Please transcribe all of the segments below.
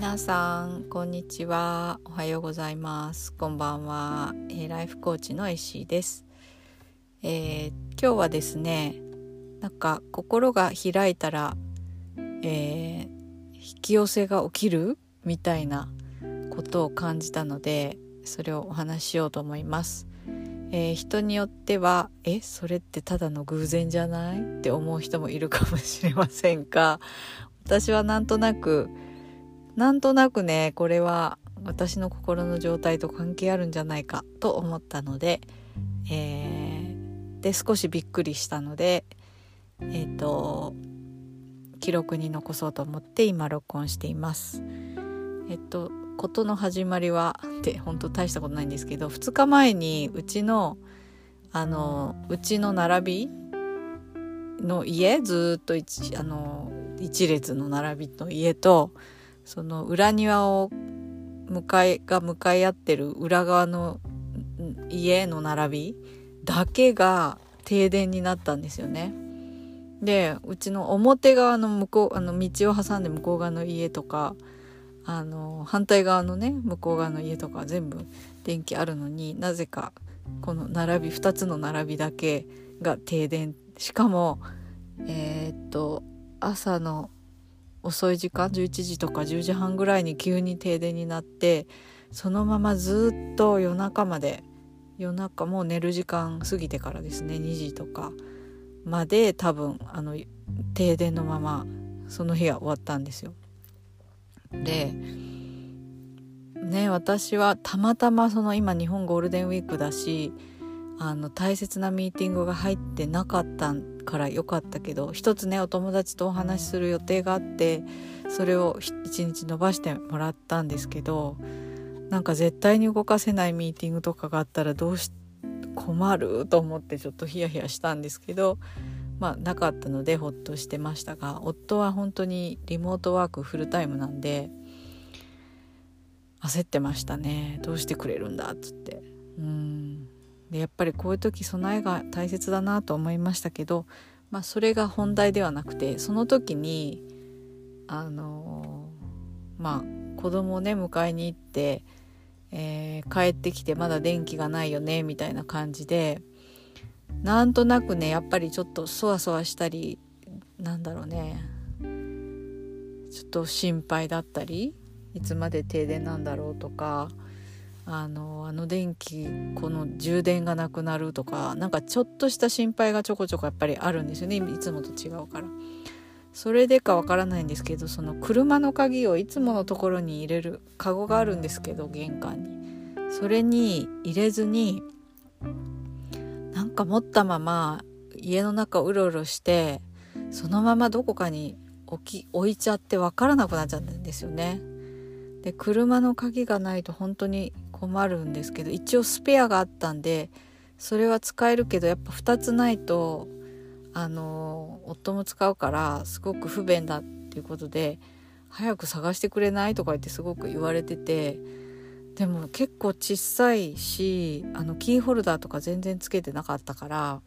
皆さんこんにちは。おはようございます。こんばんは、えー、ライフコーチの石井です、えー、今日はですねなんか心が開いたら、えー、引き寄せが起きる？みたいなことを感じたのでそれをお話ししようと思います、えー、人によってはえそれってただの偶然じゃない？って思う人もいるかもしれませんが私はなんとなくなんとなくねこれは私の心の状態と関係あるんじゃないかと思ったので、えー、で少しびっくりしたのでえっ、ー、と記録に残そうと思って今録音しています。えっと事の始まりはって本当大したことないんですけど2日前にうちのあのうちの並びの家ずっと一あの一列の並びの家とその裏庭を向かいが向かい合ってる裏側の家の並びだけが停電になったんですよね。でうちの表側の向こうあの道を挟んで向こう側の家とかあの反対側のね向こう側の家とか全部電気あるのになぜかこの並び2つの並びだけが停電しかもえー、っと朝の遅い時間11時とか10時半ぐらいに急に停電になってそのままずっと夜中まで夜中もう寝る時間過ぎてからですね2時とかまで多分あの停電のままその日は終わったんですよ。でね私はたまたまその今日本ゴールデンウィークだしあの大切なミーティングが入ってなかったんからよかったけど一つねお友達とお話しする予定があってそれを一日延ばしてもらったんですけどなんか絶対に動かせないミーティングとかがあったらどうし困ると思ってちょっとヒヤヒヤしたんですけどまあなかったのでほっとしてましたが夫は本当にリモートワークフルタイムなんで焦ってましたね。どうしてくれるんだっつって。うん。でやっぱりこういう時備えが大切だなと思いましたけど、まあ、それが本題ではなくてその時にあのまあ子供をね迎えに行って、えー、帰ってきてまだ電気がないよねみたいな感じでなんとなくねやっぱりちょっとそわそわしたりなんだろうねちょっと心配だったりいつまで停電なんだろうとかあのあの電気この充電がなくなるとかなんかちょっとした心配がちょこちょこやっぱりあるんですよねいつもと違うから。それでかわからないんですけどその車の鍵をいつものところに入れるカゴがあるんですけど玄関にそれに入れずになんか持ったまま家の中うろうろしてそのままどこかに置き置いちゃってわからなくなっちゃうんですよね。で車の鍵がないと本当に困るんですけど一応スペアがあったんでそれは使えるけどやっぱ2つないとあの夫も使うからすごく不便だっていうことで早く探してくれないとか言ってすごく言われててでも結構小さいしあのキーホルダーとか全然つけてなかったから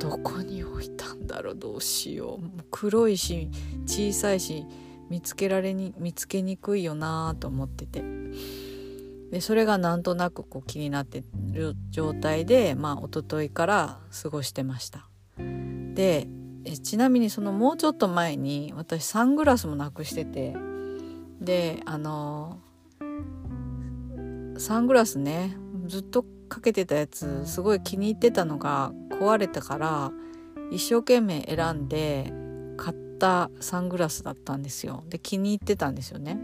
どこに置いたんだろうどうしようもう黒いし小さいし見つけられに見つけにくいよなと思ってて。でそれがなんとなくこう気になってる状態でまあ一昨日から過ごしてました。でちなみにそのもうちょっと前に私サングラスもなくしててであのサングラスねずっとかけてたやつすごい気に入ってたのが壊れたから一生懸命選んで買ったサングラスだったんですよ。で気に入ってたんですよね。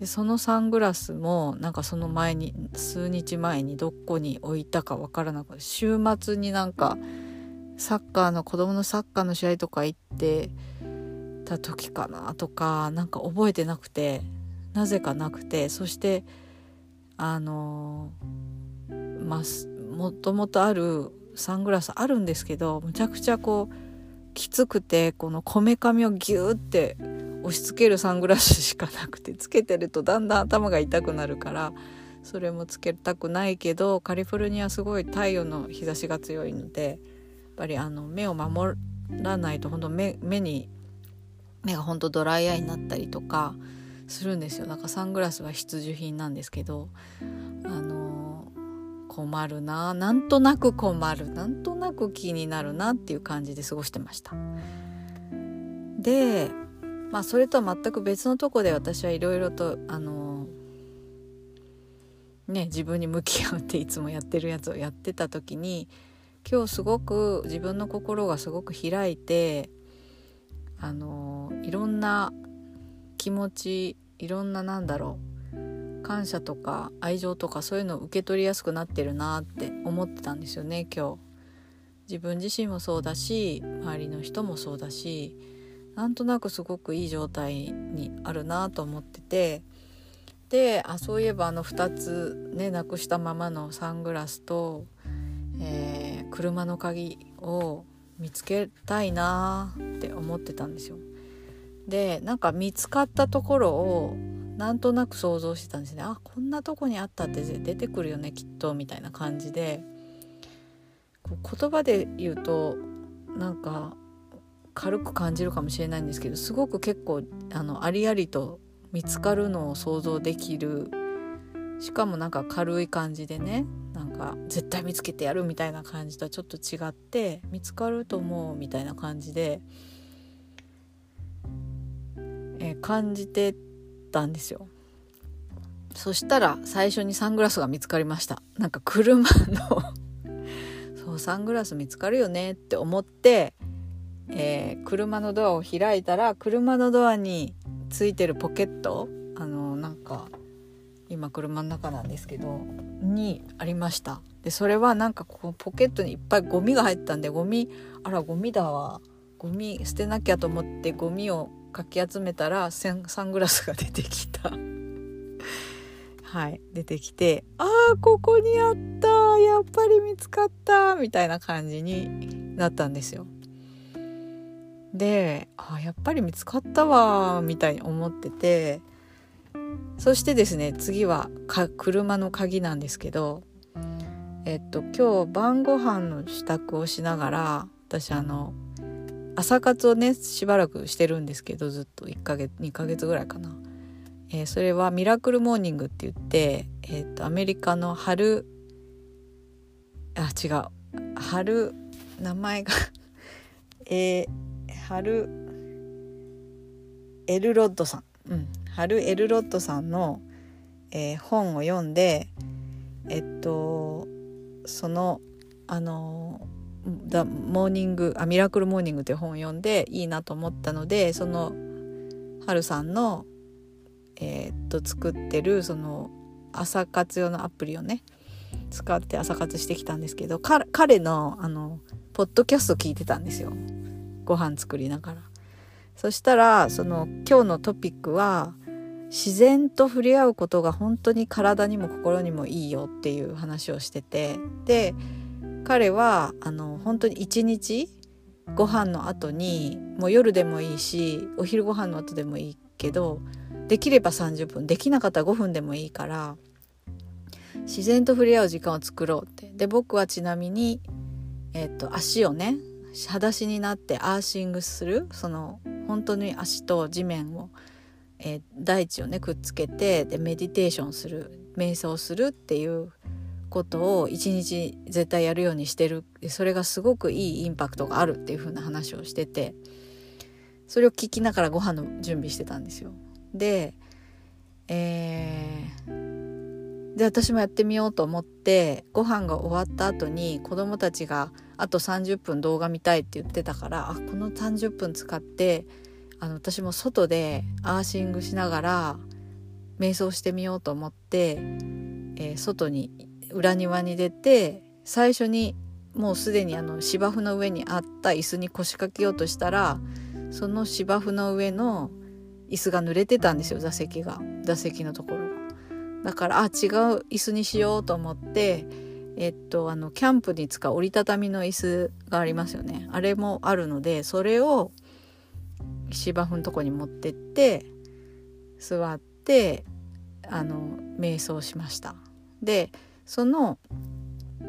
でそのサングラスもなんかその前に数日前にどこに置いたかわからなくて週末になんかサッカーの子供のサッカーの試合とか行ってた時かなとかなんか覚えてなくてなぜかなくてそしてあのまあもともとあるサングラスあるんですけどむちゃくちゃこうきつくてこのこめかみをギューって押し付けるサングラスしかなくてつけてるとだんだん頭が痛くなるからそれもつけたくないけどカリフォルニアすごい太陽の日差しが強いのでやっぱりあの目を守らないと本当目目に目がほんとドライアイになったりとかするんですよ。だかサングラスは必需品なんですけどあの困るななんとなく困るなんとなく気になるなっていう感じで過ごしてました。でまあそれとは全く別のとこで私はいろいろとあのね自分に向き合うっていつもやってるやつをやってた時に今日すごく自分の心がすごく開いてあのいろんな気持ちいろんななんだろう感謝とか愛情とかそういうのを受け取りやすくなってるなって思ってたんですよね今日。自分自身もそうだし周りの人もそうだしなんとなくすごくいい状態にあるなと思ってて。であそういえばあの2つねなくしたままのサングラスと、えー、車の鍵を見つけたいなって思ってたんですよ。でなんか見つかったところをなんとなく想像してたんですね。あこんなとこにあったって出てくるよねきっとみたいな感じで。言葉で言うとなんか軽く感じるかもしれないんですけどすごく結構あのありありと見つかるのを想像できるしかもなんか軽い感じでねなんか絶対見つけてやるみたいな感じとはちょっと違って見つかると思うみたいな感じで、えー、感じてたんですよ。そしたら最初にサングラスが見つかりました。なんか車の そうサングラス見つかるよねって思って、えー、車のドアを開いたら車のドアについてるポケットあのなんか今車の中なんですけどにありました。でそれはなんかこうポケットにいっぱいゴミが入ったんでゴミあらゴミだわ。ゴミ捨てなきゃと思ってゴミをかき集めたらサングラスが出てきた。はい出てきてああここにあった。やっぱり見つかった。みたいな感じになったんですよ。であやっぱり見つかったわみたいに思っててそしてですね次は車の鍵なんですけどえっと今日晩ご飯の支度をしながら私あの朝活をねしばらくしてるんですけどずっと1ヶ月2ヶ月ぐらいかな、えー、それはミラクルモーニングって言って、えっとアメリカの春あ違う春名前が えーハル・エルロッドさん、うん、ハル・エルロッドさんの、えー、本を読んでえっとそのあの「ダ・モーニング」あ「ミラクル・モーニング」って本を読んでいいなと思ったのでそのハルさんの、えー、っと作ってるその朝活用のアプリをね使って朝活してきたんですけど彼のあのポッドキャスト聞いてたんですよ。ご飯作りながら。そしたらその今日のトピックは自然と触れ合うことが本当に体にも心にもいいよっていう話をしてて。で彼はあの本当に一日ご飯の後にもう夜でもいいしお昼ご飯の後でもいいけどできれば30分できなかったら5分でもいいから自然と触れ合う時間を作ろうって。で僕はちなみに、えっと足をね裸足になってアーシングするその本当に足と地面を、えー、大地をねくっつけてでメディテーションする瞑想するっていうことを一日絶対やるようにしてるそれがすごくいいインパクトがあるっていう風な話をしててそれを聞きながらご飯の準備してたんですよ。で、えー、で私もやってみようと思ってご飯が終わった後に子供たちがあと30分動画見たいって言ってたからあこの30分使ってあの私も外でアーシングしながら瞑想してみようと思って、えー、外に裏庭に出て最初にもうすでにあの芝生の上にあった椅子に腰掛けようとしたらその芝生の上の椅子が濡れてたんですよ座席が座席のところが。だからあ違う椅子にしようと思ってえっとあのキャンプに使う折りたたみの椅子がありますよね。あれもあるのでそれを芝生のとこに持ってって座ってあの瞑想しました。でそのあ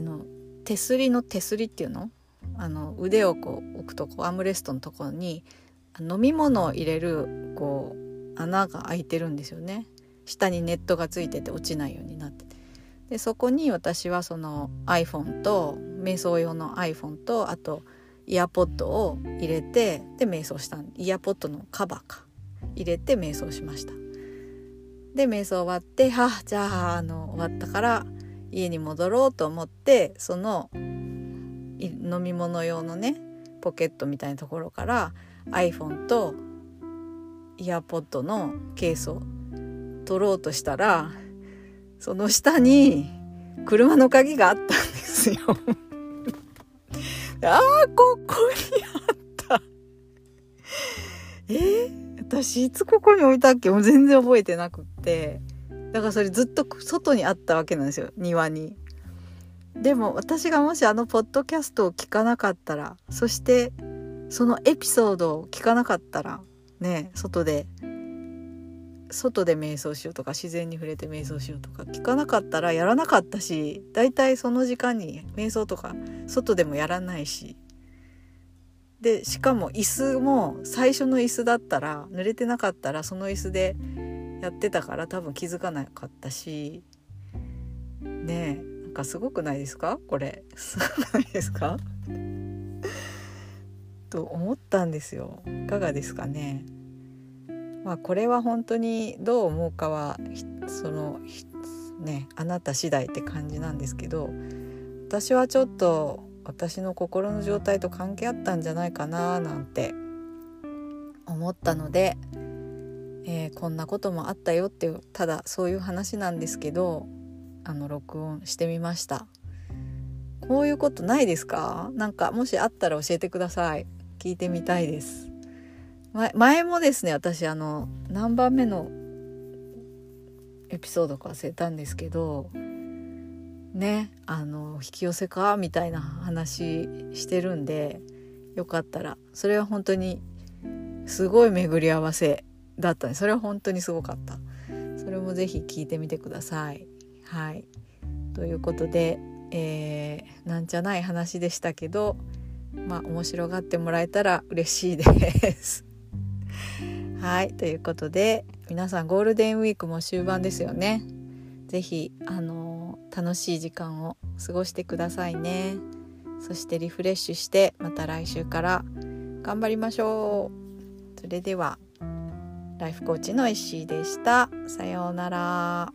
の手すりの手すりっていうの？あの腕をこう置くとこアームレストのところに飲み物を入れるこう穴が開いてるんですよね。下にネットがついてて落ちないように。でそこに私はその iPhone と瞑想用の iPhone とあとイヤポッドを入れてで瞑想したイヤポッドのカバーか。入れて瞑想しました。で瞑想終わってはあじゃああの終わったから家に戻ろうと思ってその飲み物用のねポケットみたいなところから iPhone とイヤポッドのケースを取ろうとしたらその下に車の鍵があったんですよ。ああここにあった。え？ー、私いつここに置いたっけ？もう全然覚えてなくって。だからそれずっと外にあったわけなんですよ。庭に。でも私がもしあのポッドキャストを聞かなかったらそしてそのエピソードを聞かなかったらね外で外で瞑想しようとか自然に触れて瞑想しようとか聞かなかったらやらなかったしだいたいその時間に瞑想とか外でもやらないし。でしかも椅子も最初の椅子だったら濡れてなかったらその椅子でやってたから多分気づかなかったし。ねえなんかすごくないですか？これ。すごくないですか？と思ったんですよ。いかがですかね？まあこれは本当にどう思うかはそのねあなた次第って感じなんですけど私はちょっと私の心の状態と関係あったんじゃないかななんて思ったのでえー、こんなこともあったよってただそういう話なんですけどあの録音してみました。こういうことないですか？なんかもしあったら教えてください。聞いてみたいです。前もですね私あの何番目のエピソードか忘れたんですけどねあの引き寄せかみたいな話してるんでよかったら。それは本当にすごい巡り合わせだったね。それは本当にすごかった。それもぜひ聞いてみてください。はい。ということで、えー、なんじゃない話でしたけどまあ面白がってもらえたら嬉しいです。はいということで皆さんゴールデンウィークも終盤ですよね是非あの、楽しい時間を過ごしてくださいねそしてリフレッシュしてまた来週から頑張りましょうそれではライフコーチの石井でした。さようなら。